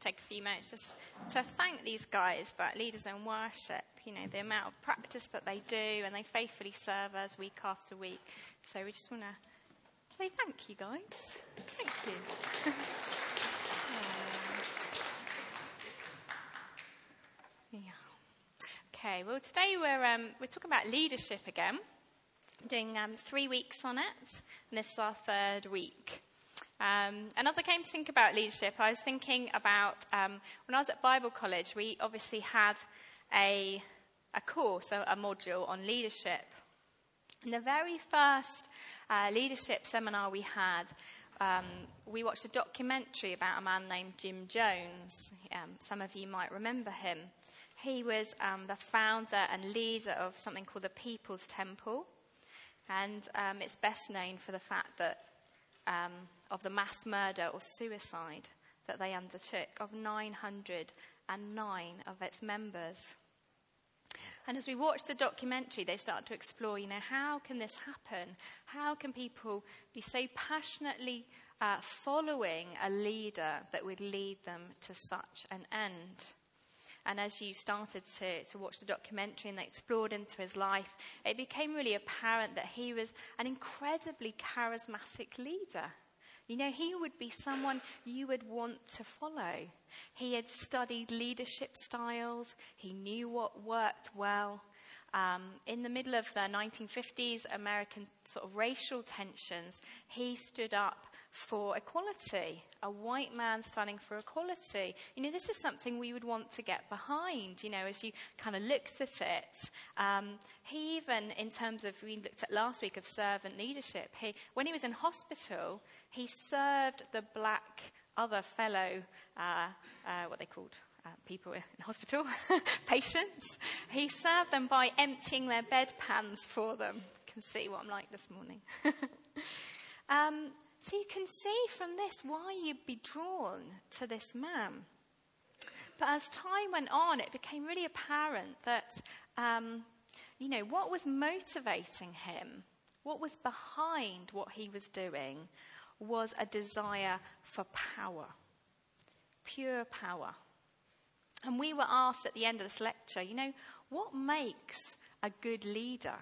to take a few minutes just to thank these guys that leaders in worship, you know, the amount of practice that they do and they faithfully serve us week after week. So we just want to say thank you, guys. Thank you. yeah. Okay, well, today we're, um, we're talking about leadership again, doing um, three weeks on it, and this is our third week. Um, and as I came to think about leadership, I was thinking about um, when I was at Bible college, we obviously had a, a course, a, a module on leadership. And the very first uh, leadership seminar we had, um, we watched a documentary about a man named Jim Jones. Um, some of you might remember him. He was um, the founder and leader of something called the People's Temple. And um, it's best known for the fact that um, of the mass murder or suicide that they undertook of 909 of its members. And as we watch the documentary, they start to explore, you know, how can this happen? How can people be so passionately uh, following a leader that would lead them to such an end? And as you started to, to watch the documentary and they explored into his life, it became really apparent that he was an incredibly charismatic leader. You know, he would be someone you would want to follow. He had studied leadership styles, he knew what worked well. Um, in the middle of the 1950s American sort of racial tensions, he stood up for equality, a white man standing for equality. You know, this is something we would want to get behind, you know, as you kind of looked at it. Um, he even, in terms of, we looked at last week of servant leadership, he, when he was in hospital, he served the black other fellow, uh, uh, what they called, uh, people in hospital, patients. He served them by emptying their bedpans for them. You can see what I'm like this morning. um, so you can see from this why you'd be drawn to this man. But as time went on, it became really apparent that, um, you know, what was motivating him, what was behind what he was doing, was a desire for power, pure power. And we were asked at the end of this lecture, you know, what makes a good leader?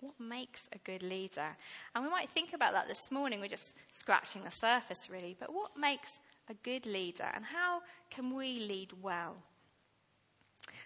What makes a good leader? And we might think about that this morning. We're just scratching the surface, really. But what makes a good leader? And how can we lead well?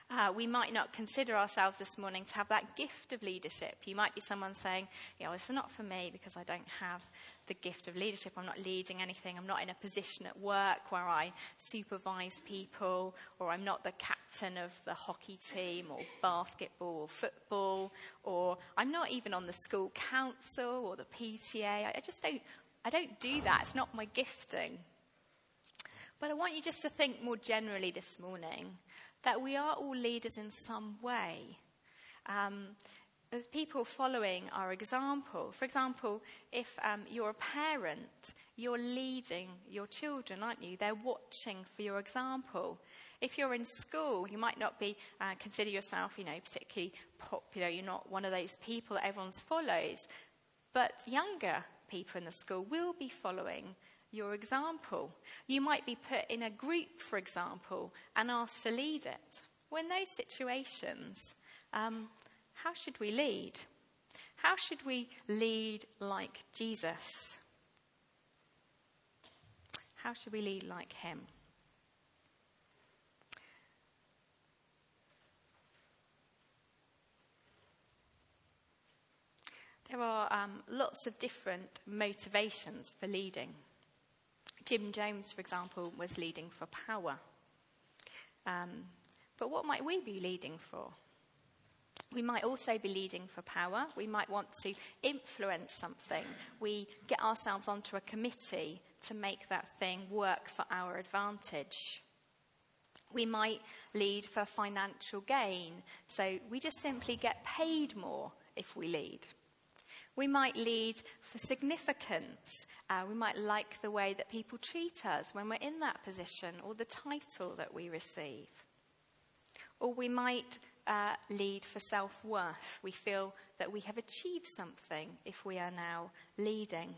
Uh, we might not consider ourselves this morning to have that gift of leadership. You might be someone saying, "Yeah, well, this is not for me because I don't have the gift of leadership. I'm not leading anything. I'm not in a position at work where I supervise people, or I'm not the captain of the hockey team, or basketball, or football, or I'm not even on the school council or the PTA. I just don't, I don't do that. It's not my gifting. But I want you just to think more generally this morning that we are all leaders in some way. Um, there's people following our example. For example, if um, you're a parent, you're leading your children, aren't you? They're watching for your example. If you're in school, you might not be uh, consider yourself, you know, particularly popular. You're not one of those people that everyone follows. But younger people in the school will be following your example. You might be put in a group, for example, and asked to lead it. Well, in those situations, um, how should we lead? How should we lead like Jesus? How should we lead like him? There are um, lots of different motivations for leading. Jim Jones, for example, was leading for power. Um, but what might we be leading for? We might also be leading for power. We might want to influence something. We get ourselves onto a committee to make that thing work for our advantage. We might lead for financial gain. So we just simply get paid more if we lead. We might lead for significance. Uh, we might like the way that people treat us when we're in that position or the title that we receive. Or we might uh, lead for self worth. We feel that we have achieved something if we are now leading.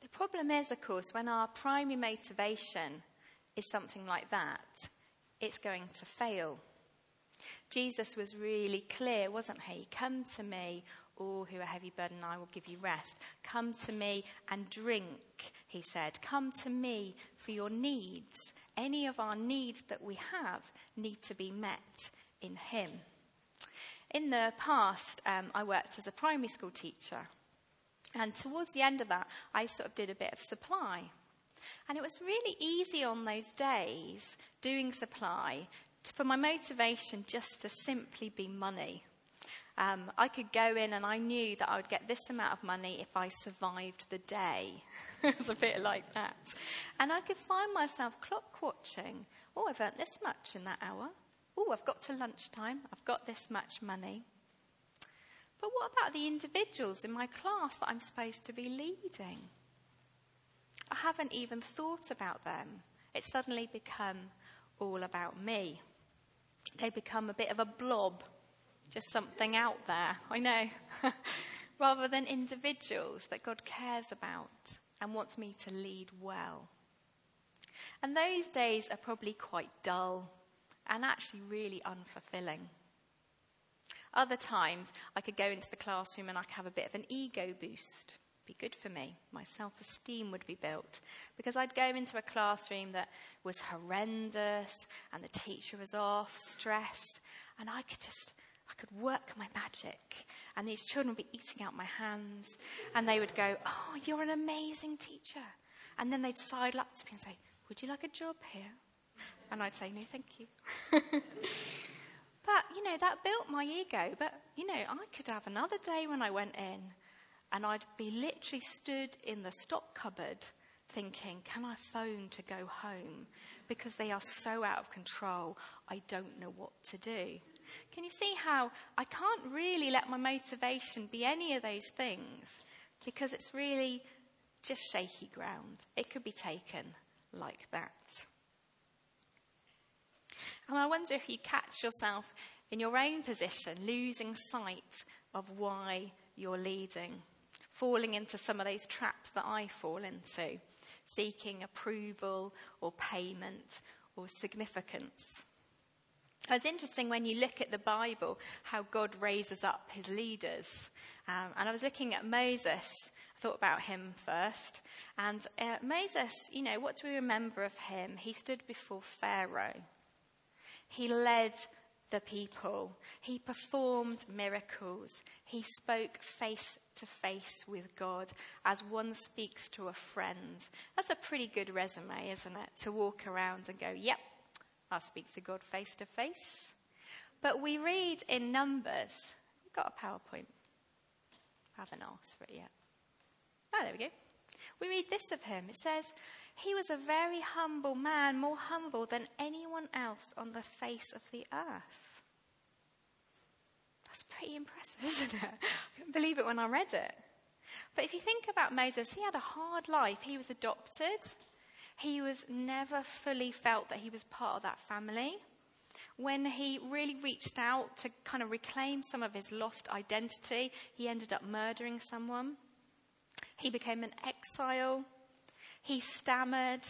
The problem is, of course, when our primary motivation is something like that, it's going to fail. Jesus was really clear, wasn't he? Come to me, all who are heavy burdened, I will give you rest. Come to me and drink, he said. Come to me for your needs. Any of our needs that we have need to be met in him. In the past, um, I worked as a primary school teacher. And towards the end of that, I sort of did a bit of supply. And it was really easy on those days doing supply for my motivation just to simply be money. Um, I could go in and I knew that I would get this amount of money if I survived the day. it was a bit like that. And I could find myself clock watching. Oh, I've earned this much in that hour. Oh, I've got to lunchtime. I've got this much money. But what about the individuals in my class that I'm supposed to be leading? I haven't even thought about them. It's suddenly become all about me. They become a bit of a blob just something out there, I know, rather than individuals that God cares about and wants me to lead well. And those days are probably quite dull and actually really unfulfilling. Other times, I could go into the classroom and I could have a bit of an ego boost. Be good for me. My self esteem would be built. Because I'd go into a classroom that was horrendous and the teacher was off, stress, and I could just could work my magic. And these children would be eating out my hands. And they would go, Oh, you're an amazing teacher. And then they'd sidle up to me and say, Would you like a job here? And I'd say, No, thank you. but, you know, that built my ego. But, you know, I could have another day when I went in and I'd be literally stood in the stock cupboard thinking, Can I phone to go home? Because they are so out of control, I don't know what to do. Can you see how I can't really let my motivation be any of those things because it's really just shaky ground? It could be taken like that. And I wonder if you catch yourself in your own position, losing sight of why you're leading, falling into some of those traps that I fall into, seeking approval or payment or significance. It's interesting when you look at the Bible how God raises up his leaders. Um, and I was looking at Moses. I thought about him first. And uh, Moses, you know, what do we remember of him? He stood before Pharaoh. He led the people. He performed miracles. He spoke face to face with God as one speaks to a friend. That's a pretty good resume, isn't it? To walk around and go, yep, I speak to God face to face. But we read in Numbers, we've got a PowerPoint. I haven't asked for it yet. Oh, there we go. We read this of him. It says, He was a very humble man, more humble than anyone else on the face of the earth. That's pretty impressive, isn't it? I couldn't believe it when I read it. But if you think about Moses, he had a hard life. He was adopted. He was never fully felt that he was part of that family. When he really reached out to kind of reclaim some of his lost identity, he ended up murdering someone. He became an exile. He stammered.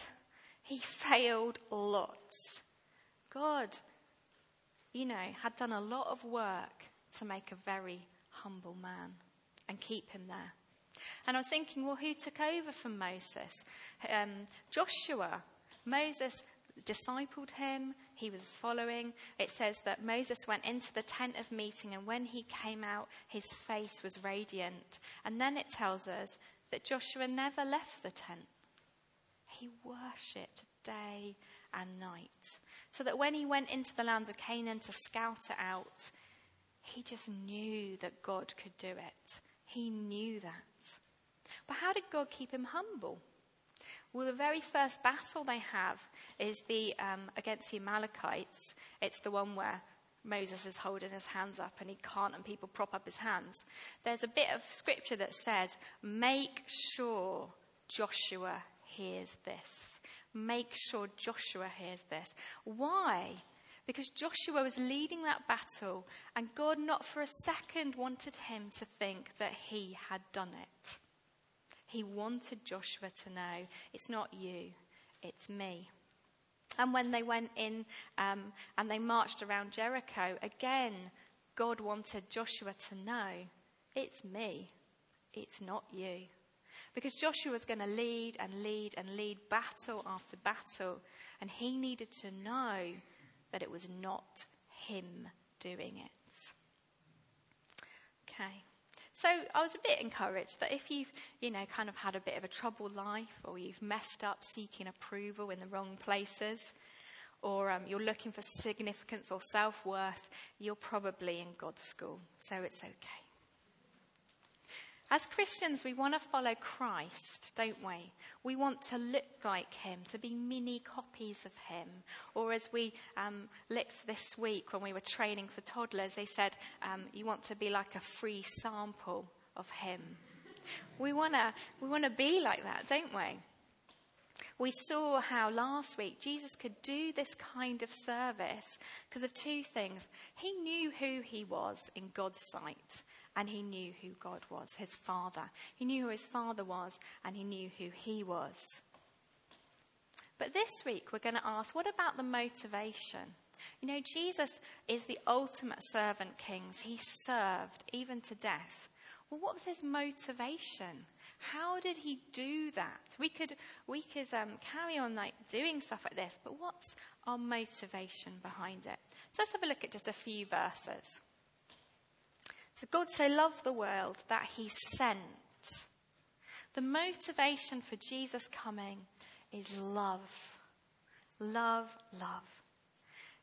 He failed lots. God, you know, had done a lot of work to make a very humble man and keep him there. And I was thinking, well, who took over from Moses? Um, Joshua. Moses discipled him, he was following. It says that Moses went into the tent of meeting, and when he came out, his face was radiant. And then it tells us that Joshua never left the tent. He worshipped day and night. So that when he went into the land of Canaan to scout it out, he just knew that God could do it. He knew that. But how did God keep him humble? Well, the very first battle they have is the um, against the Amalekites. It's the one where Moses is holding his hands up and he can't, and people prop up his hands. There's a bit of scripture that says, "Make sure Joshua hears this. Make sure Joshua hears this." Why? Because Joshua was leading that battle, and God not for a second wanted him to think that he had done it. He wanted Joshua to know it's not you, it's me. And when they went in um, and they marched around Jericho, again, God wanted Joshua to know it's me, it's not you. Because Joshua was going to lead and lead and lead battle after battle, and he needed to know that it was not him doing it. Okay. So I was a bit encouraged that if you've, you know, kind of had a bit of a troubled life or you've messed up seeking approval in the wrong places, or um, you're looking for significance or self worth, you're probably in God's school. So it's okay. As Christians, we want to follow Christ, don't we? We want to look like him, to be mini copies of him. Or as we um, looked this week when we were training for toddlers, they said, um, you want to be like a free sample of him. We want to we want to be like that, don't we? We saw how last week Jesus could do this kind of service because of two things. He knew who he was in God's sight, and he knew who God was, his father. He knew who his father was, and he knew who he was. But this week, we're going to ask what about the motivation? You know, Jesus is the ultimate servant king. He served even to death. Well, what was his motivation? How did he do that? We could, we could um, carry on like doing stuff like this, but what's our motivation behind it? So let's have a look at just a few verses. God so loved the world that he sent. The motivation for Jesus coming is love. Love, love.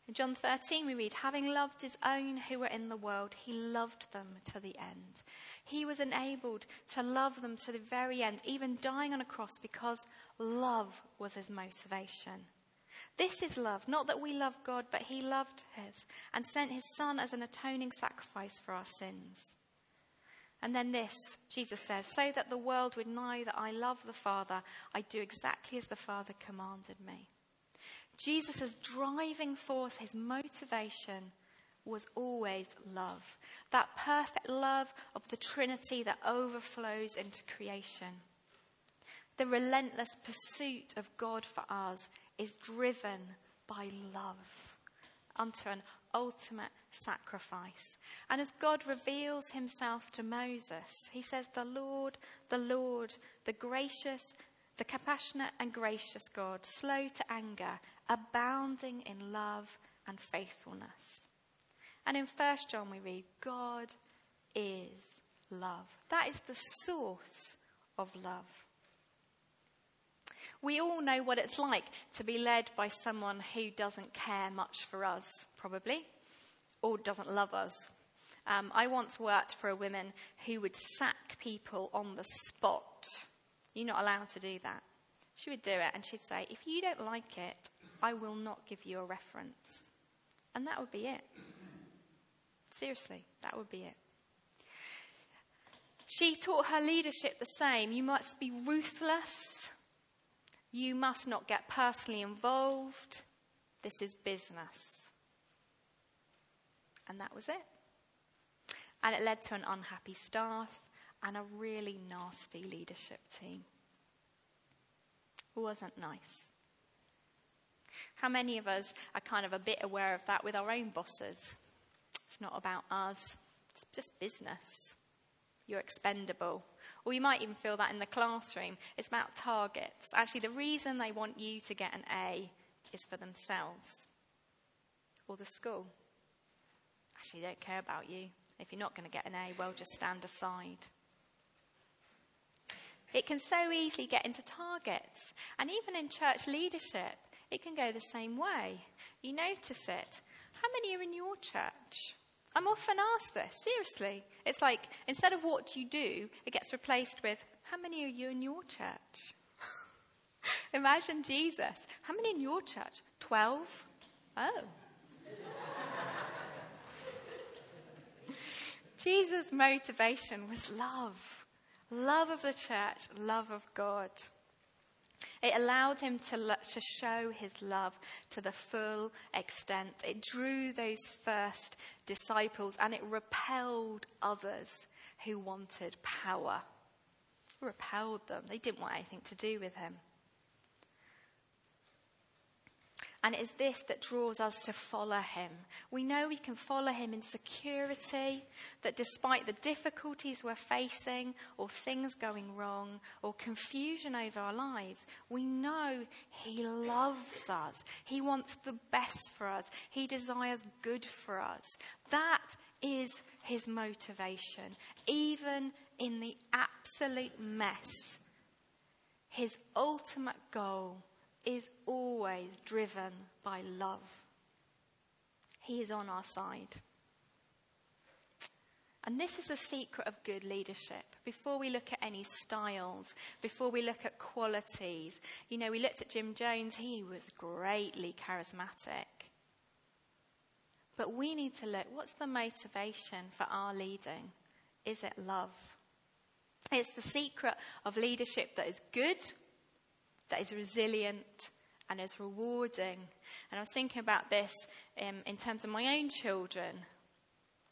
In John 13, we read, Having loved his own who were in the world, he loved them to the end. He was enabled to love them to the very end, even dying on a cross because love was his motivation. This is love, not that we love God, but He loved us and sent His Son as an atoning sacrifice for our sins. And then this, Jesus says, so that the world would know that I love the Father, I do exactly as the Father commanded me. Jesus' driving force, his motivation, was always love. That perfect love of the Trinity that overflows into creation. The relentless pursuit of God for us is driven by love unto an ultimate sacrifice. And as God reveals himself to Moses, he says, The Lord, the Lord, the gracious, the compassionate and gracious God, slow to anger, abounding in love and faithfulness. And in 1 John we read, God is love. That is the source of love. We all know what it's like to be led by someone who doesn't care much for us, probably, or doesn't love us. Um, I once worked for a woman who would sack people on the spot. You're not allowed to do that. She would do it and she'd say, If you don't like it, I will not give you a reference. And that would be it. Seriously, that would be it. She taught her leadership the same. You must be ruthless you must not get personally involved. This is business. And that was it. And it led to an unhappy staff and a really nasty leadership team. It wasn't nice. How many of us are kind of a bit aware of that with our own bosses? It's not about us, it's just business. You're expendable. Or you might even feel that in the classroom. It's about targets. Actually, the reason they want you to get an A is for themselves or the school. Actually, they don't care about you. If you're not going to get an A, well, just stand aside. It can so easily get into targets. And even in church leadership, it can go the same way. You notice it. How many are in your church? I'm often asked this, seriously. It's like, instead of what do you do, it gets replaced with, how many are you in your church? Imagine Jesus. How many in your church? Twelve? Oh. Jesus' motivation was love love of the church, love of God. It allowed him to, to show his love to the full extent. It drew those first disciples and it repelled others who wanted power. repelled them. They didn't want anything to do with him. And it is this that draws us to follow him. We know we can follow him in security, that despite the difficulties we're facing, or things going wrong, or confusion over our lives, we know he loves us. He wants the best for us. He desires good for us. That is his motivation, even in the absolute mess. His ultimate goal is always driven by love. He is on our side. And this is the secret of good leadership. Before we look at any styles, before we look at qualities, you know, we looked at Jim Jones, he was greatly charismatic. But we need to look what's the motivation for our leading? Is it love? It's the secret of leadership that is good that is resilient and is rewarding. And I was thinking about this um, in terms of my own children.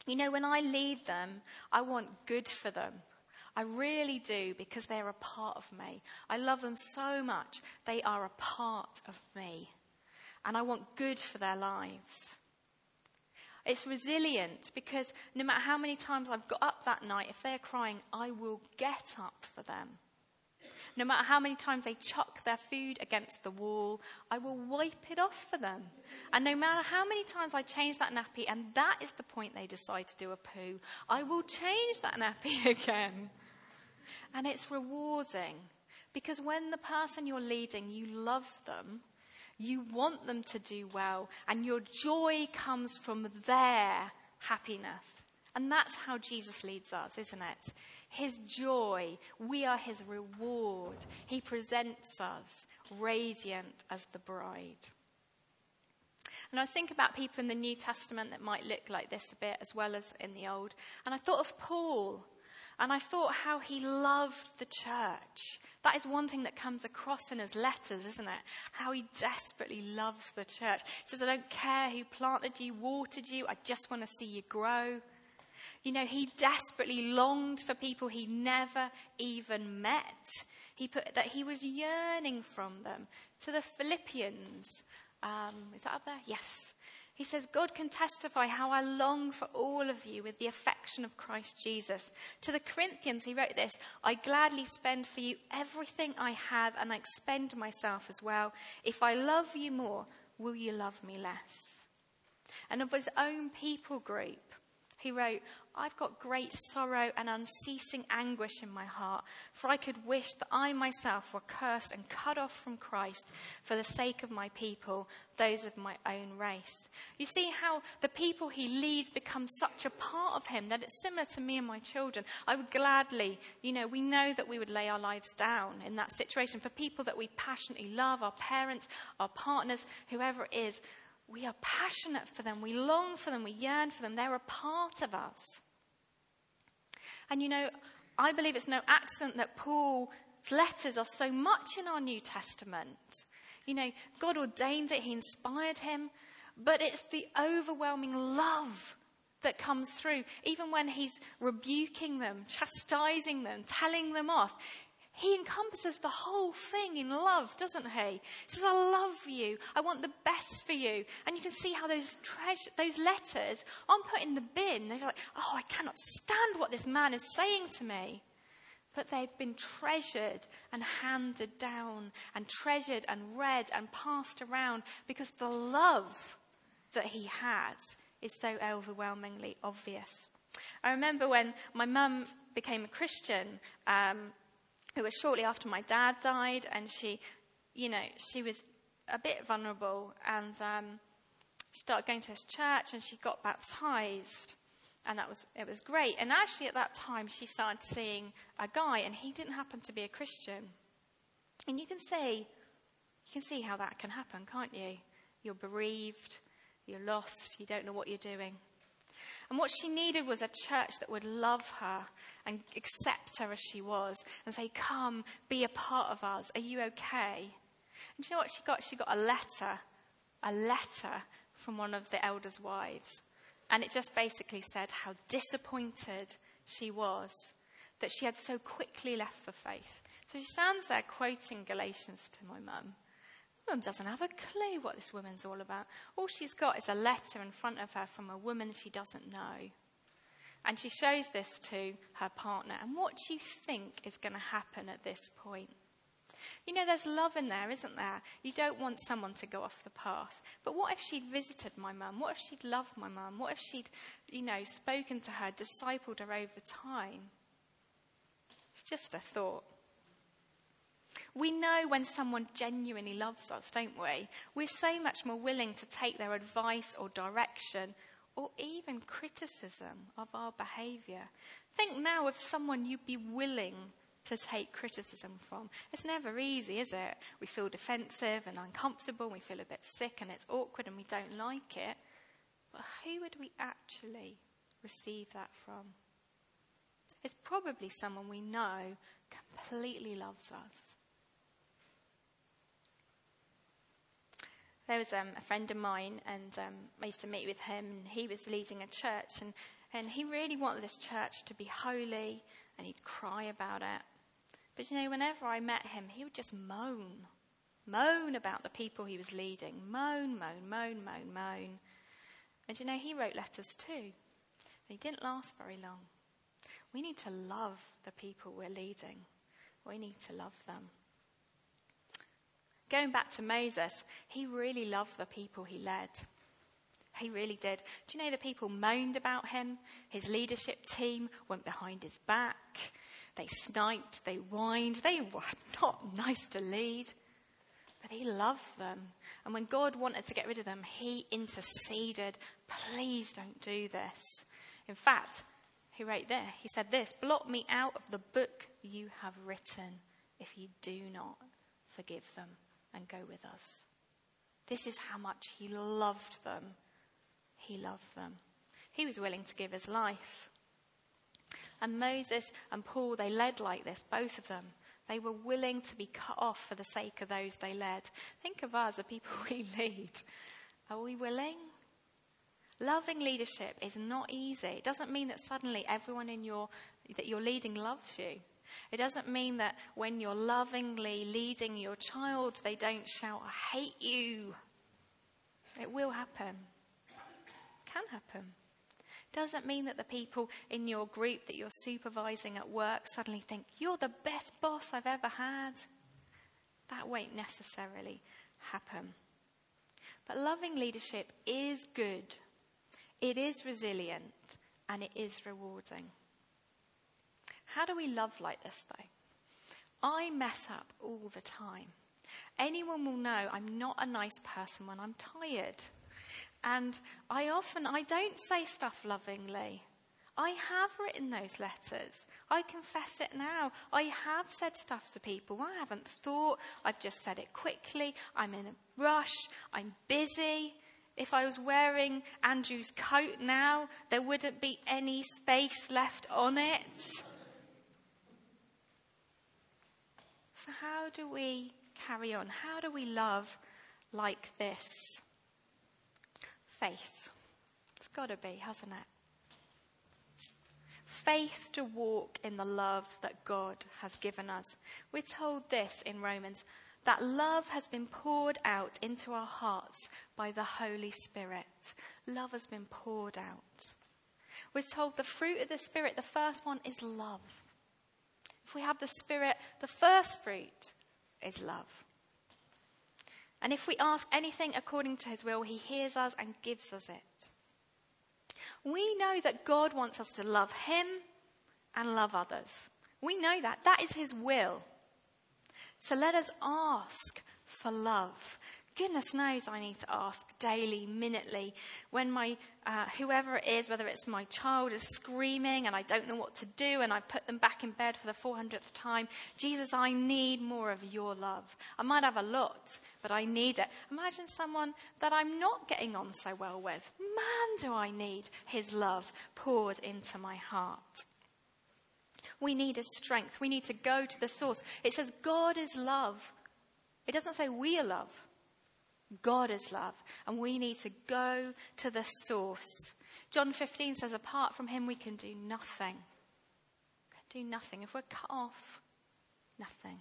You know, when I lead them, I want good for them. I really do because they're a part of me. I love them so much. They are a part of me. And I want good for their lives. It's resilient because no matter how many times I've got up that night, if they're crying, I will get up for them. No matter how many times they chuck their food against the wall, I will wipe it off for them. And no matter how many times I change that nappy, and that is the point they decide to do a poo, I will change that nappy again. And it's rewarding because when the person you're leading, you love them, you want them to do well, and your joy comes from their happiness. And that's how Jesus leads us, isn't it? His joy. We are his reward. He presents us radiant as the bride. And I think about people in the New Testament that might look like this a bit as well as in the Old. And I thought of Paul. And I thought how he loved the church. That is one thing that comes across in his letters, isn't it? How he desperately loves the church. He says, I don't care who planted you, watered you, I just want to see you grow. You know, he desperately longed for people he never even met. He put that he was yearning from them. To the Philippians, um, is that up there? Yes. He says, God can testify how I long for all of you with the affection of Christ Jesus. To the Corinthians, he wrote this I gladly spend for you everything I have, and I expend myself as well. If I love you more, will you love me less? And of his own people group, he wrote, I've got great sorrow and unceasing anguish in my heart, for I could wish that I myself were cursed and cut off from Christ for the sake of my people, those of my own race. You see how the people he leads become such a part of him that it's similar to me and my children. I would gladly, you know, we know that we would lay our lives down in that situation for people that we passionately love, our parents, our partners, whoever it is we are passionate for them. We long for them. We yearn for them. They're a part of us. And you know, I believe it's no accident that Paul's letters are so much in our New Testament. You know, God ordained it, He inspired him, but it's the overwhelming love that comes through. Even when He's rebuking them, chastising them, telling them off, he encompasses the whole thing in love, doesn't he? He says, I love you. I want the best for you. And you can see how those treasure, those letters aren't put in the bin. They're like, oh, I cannot stand what this man is saying to me. But they've been treasured and handed down and treasured and read and passed around because the love that he has is so overwhelmingly obvious. I remember when my mum became a Christian, um, it was shortly after my dad died, and she, you know, she was a bit vulnerable, and um, she started going to his church, and she got baptized, and that was it was great. And actually, at that time, she started seeing a guy, and he didn't happen to be a Christian. And you can see, you can see how that can happen, can't you? You're bereaved, you're lost, you don't know what you're doing. And what she needed was a church that would love her and accept her as she was and say, Come, be a part of us. Are you okay? And do you know what she got? She got a letter, a letter from one of the elders' wives. And it just basically said how disappointed she was that she had so quickly left the faith. So she stands there quoting Galatians to my mum. Mum doesn't have a clue what this woman's all about. All she's got is a letter in front of her from a woman she doesn't know. And she shows this to her partner. And what do you think is going to happen at this point? You know, there's love in there, isn't there? You don't want someone to go off the path. But what if she'd visited my mum? What if she'd loved my mum? What if she'd, you know, spoken to her, discipled her over time? It's just a thought. We know when someone genuinely loves us, don't we? We're so much more willing to take their advice or direction or even criticism of our behaviour. Think now of someone you'd be willing to take criticism from. It's never easy, is it? We feel defensive and uncomfortable, we feel a bit sick and it's awkward and we don't like it. But who would we actually receive that from? It's probably someone we know completely loves us. There was um, a friend of mine, and um, I used to meet with him, and he was leading a church, and, and he really wanted this church to be holy, and he'd cry about it. But you know, whenever I met him, he would just moan. Moan about the people he was leading. Moan, moan, moan, moan, moan. And you know, he wrote letters too. They didn't last very long. We need to love the people we're leading. We need to love them. Going back to Moses, he really loved the people he led. He really did. Do you know the people moaned about him? His leadership team went behind his back. They sniped, they whined, they were not nice to lead. But he loved them. And when God wanted to get rid of them, he interceded. Please don't do this. In fact, he wrote there, he said this Blot me out of the book you have written if you do not forgive them and go with us. This is how much he loved them. He loved them. He was willing to give his life. And Moses and Paul, they led like this, both of them. They were willing to be cut off for the sake of those they led. Think of us, the people we lead. Are we willing? Loving leadership is not easy. It doesn't mean that suddenly everyone in your that you're leading loves you. It doesn't mean that when you're lovingly leading your child, they don't shout, I hate you. It will happen. It can happen It doesn't mean that the people in your group that you're supervising at work suddenly think, You're the best boss I've ever had. That won't necessarily happen. But loving leadership is good, it is resilient, and it is rewarding. How do we love like this, though? I mess up all the time. Anyone will know I'm not a nice person when I'm tired. And I often, I don't say stuff lovingly. I have written those letters. I confess it now. I have said stuff to people. I haven't thought. I've just said it quickly. I'm in a rush. I'm busy. If I was wearing Andrew's coat now, there wouldn't be any space left on it. So, how do we carry on? How do we love like this? faith. It's got to be, hasn't it? Faith to walk in the love that God has given us. We're told this in Romans that love has been poured out into our hearts by the Holy Spirit. Love has been poured out. We're told the fruit of the Spirit, the first one is love. If we have the Spirit, the first fruit is love. And if we ask anything according to his will, he hears us and gives us it. We know that God wants us to love him and love others. We know that. That is his will. So let us ask for love goodness knows I need to ask daily, minutely, when my, uh, whoever it is, whether it's my child is screaming and I don't know what to do and I put them back in bed for the 400th time, Jesus, I need more of your love. I might have a lot, but I need it. Imagine someone that I'm not getting on so well with. Man, do I need his love poured into my heart. We need his strength. We need to go to the source. It says God is love. It doesn't say we are love. God is love, and we need to go to the source. John 15 says, apart from him, we can do nothing. Can do nothing. If we're cut off, nothing.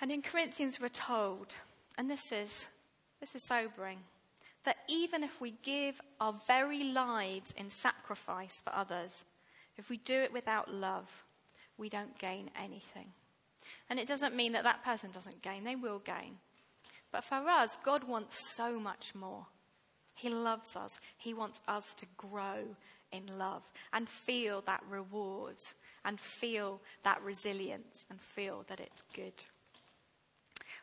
And in Corinthians, we're told, and this is, this is sobering, that even if we give our very lives in sacrifice for others, if we do it without love, we don't gain anything. And it doesn't mean that that person doesn't gain, they will gain. But for us, God wants so much more. He loves us. He wants us to grow in love and feel that reward and feel that resilience and feel that it's good.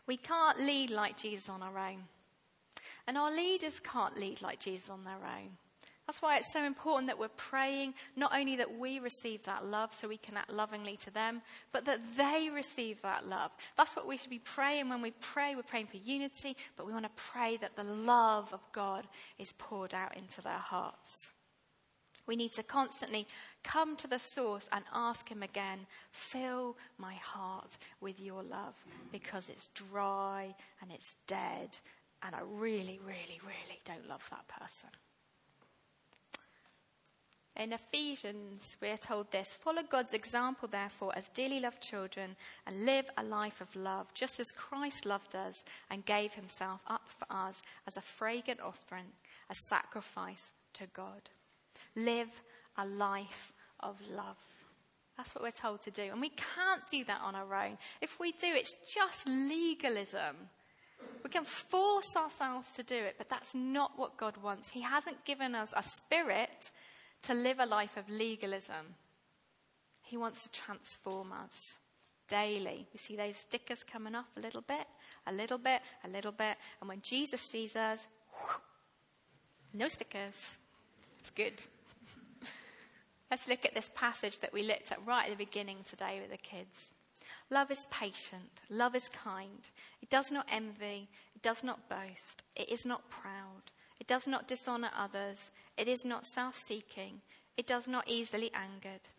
We can't lead like Jesus on our own. And our leaders can't lead like Jesus on their own. That's why it's so important that we're praying not only that we receive that love so we can act lovingly to them, but that they receive that love. That's what we should be praying when we pray. We're praying for unity, but we want to pray that the love of God is poured out into their hearts. We need to constantly come to the source and ask Him again, fill my heart with your love because it's dry and it's dead, and I really, really, really don't love that person. In Ephesians, we are told this Follow God's example, therefore, as dearly loved children, and live a life of love, just as Christ loved us and gave himself up for us as a fragrant offering, a sacrifice to God. Live a life of love. That's what we're told to do. And we can't do that on our own. If we do, it's just legalism. We can force ourselves to do it, but that's not what God wants. He hasn't given us a spirit to live a life of legalism. He wants to transform us daily. We see those stickers coming off a little bit, a little bit, a little bit. And when Jesus sees us, no stickers. It's good. Let's look at this passage that we looked at right at the beginning today with the kids. Love is patient. Love is kind. It does not envy. It does not boast. It is not proud. It does not dishonor others. It is not self-seeking. It does not easily angered.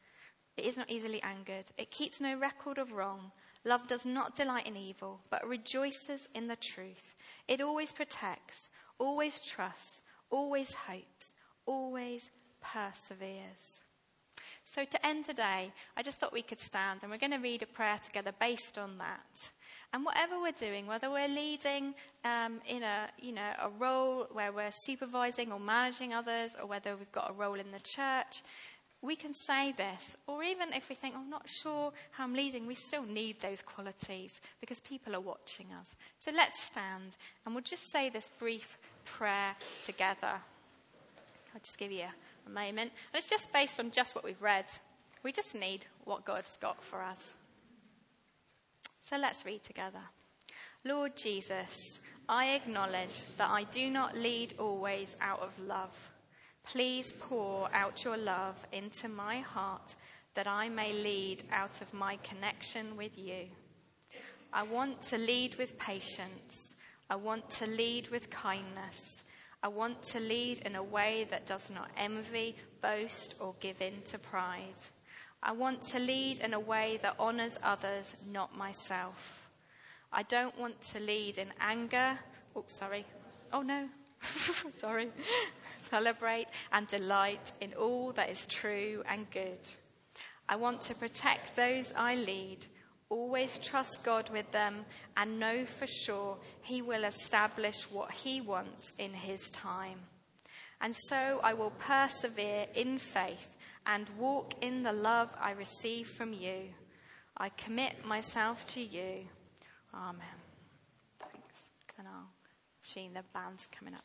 It is not easily angered. It keeps no record of wrong. Love does not delight in evil, but rejoices in the truth. It always protects, always trusts, always hopes, always perseveres. So, to end today, I just thought we could stand and we're going to read a prayer together based on that. And whatever we're doing, whether we're leading um, in a, you know, a role where we're supervising or managing others, or whether we've got a role in the church, we can say this. Or even if we think, I'm not sure how I'm leading, we still need those qualities because people are watching us. So let's stand and we'll just say this brief prayer together. I'll just give you a moment. And it's just based on just what we've read. We just need what God's got for us. So let's read together. Lord Jesus, I acknowledge that I do not lead always out of love. Please pour out your love into my heart that I may lead out of my connection with you. I want to lead with patience. I want to lead with kindness. I want to lead in a way that does not envy, boast, or give in to pride. I want to lead in a way that honors others, not myself. I don't want to lead in anger. Oh, sorry. Oh, no. sorry. Celebrate and delight in all that is true and good. I want to protect those I lead, always trust God with them, and know for sure He will establish what He wants in His time. And so I will persevere in faith and walk in the love I receive from you. I commit myself to you. Amen. Thanks. And I'll, Sheen, the band's coming up.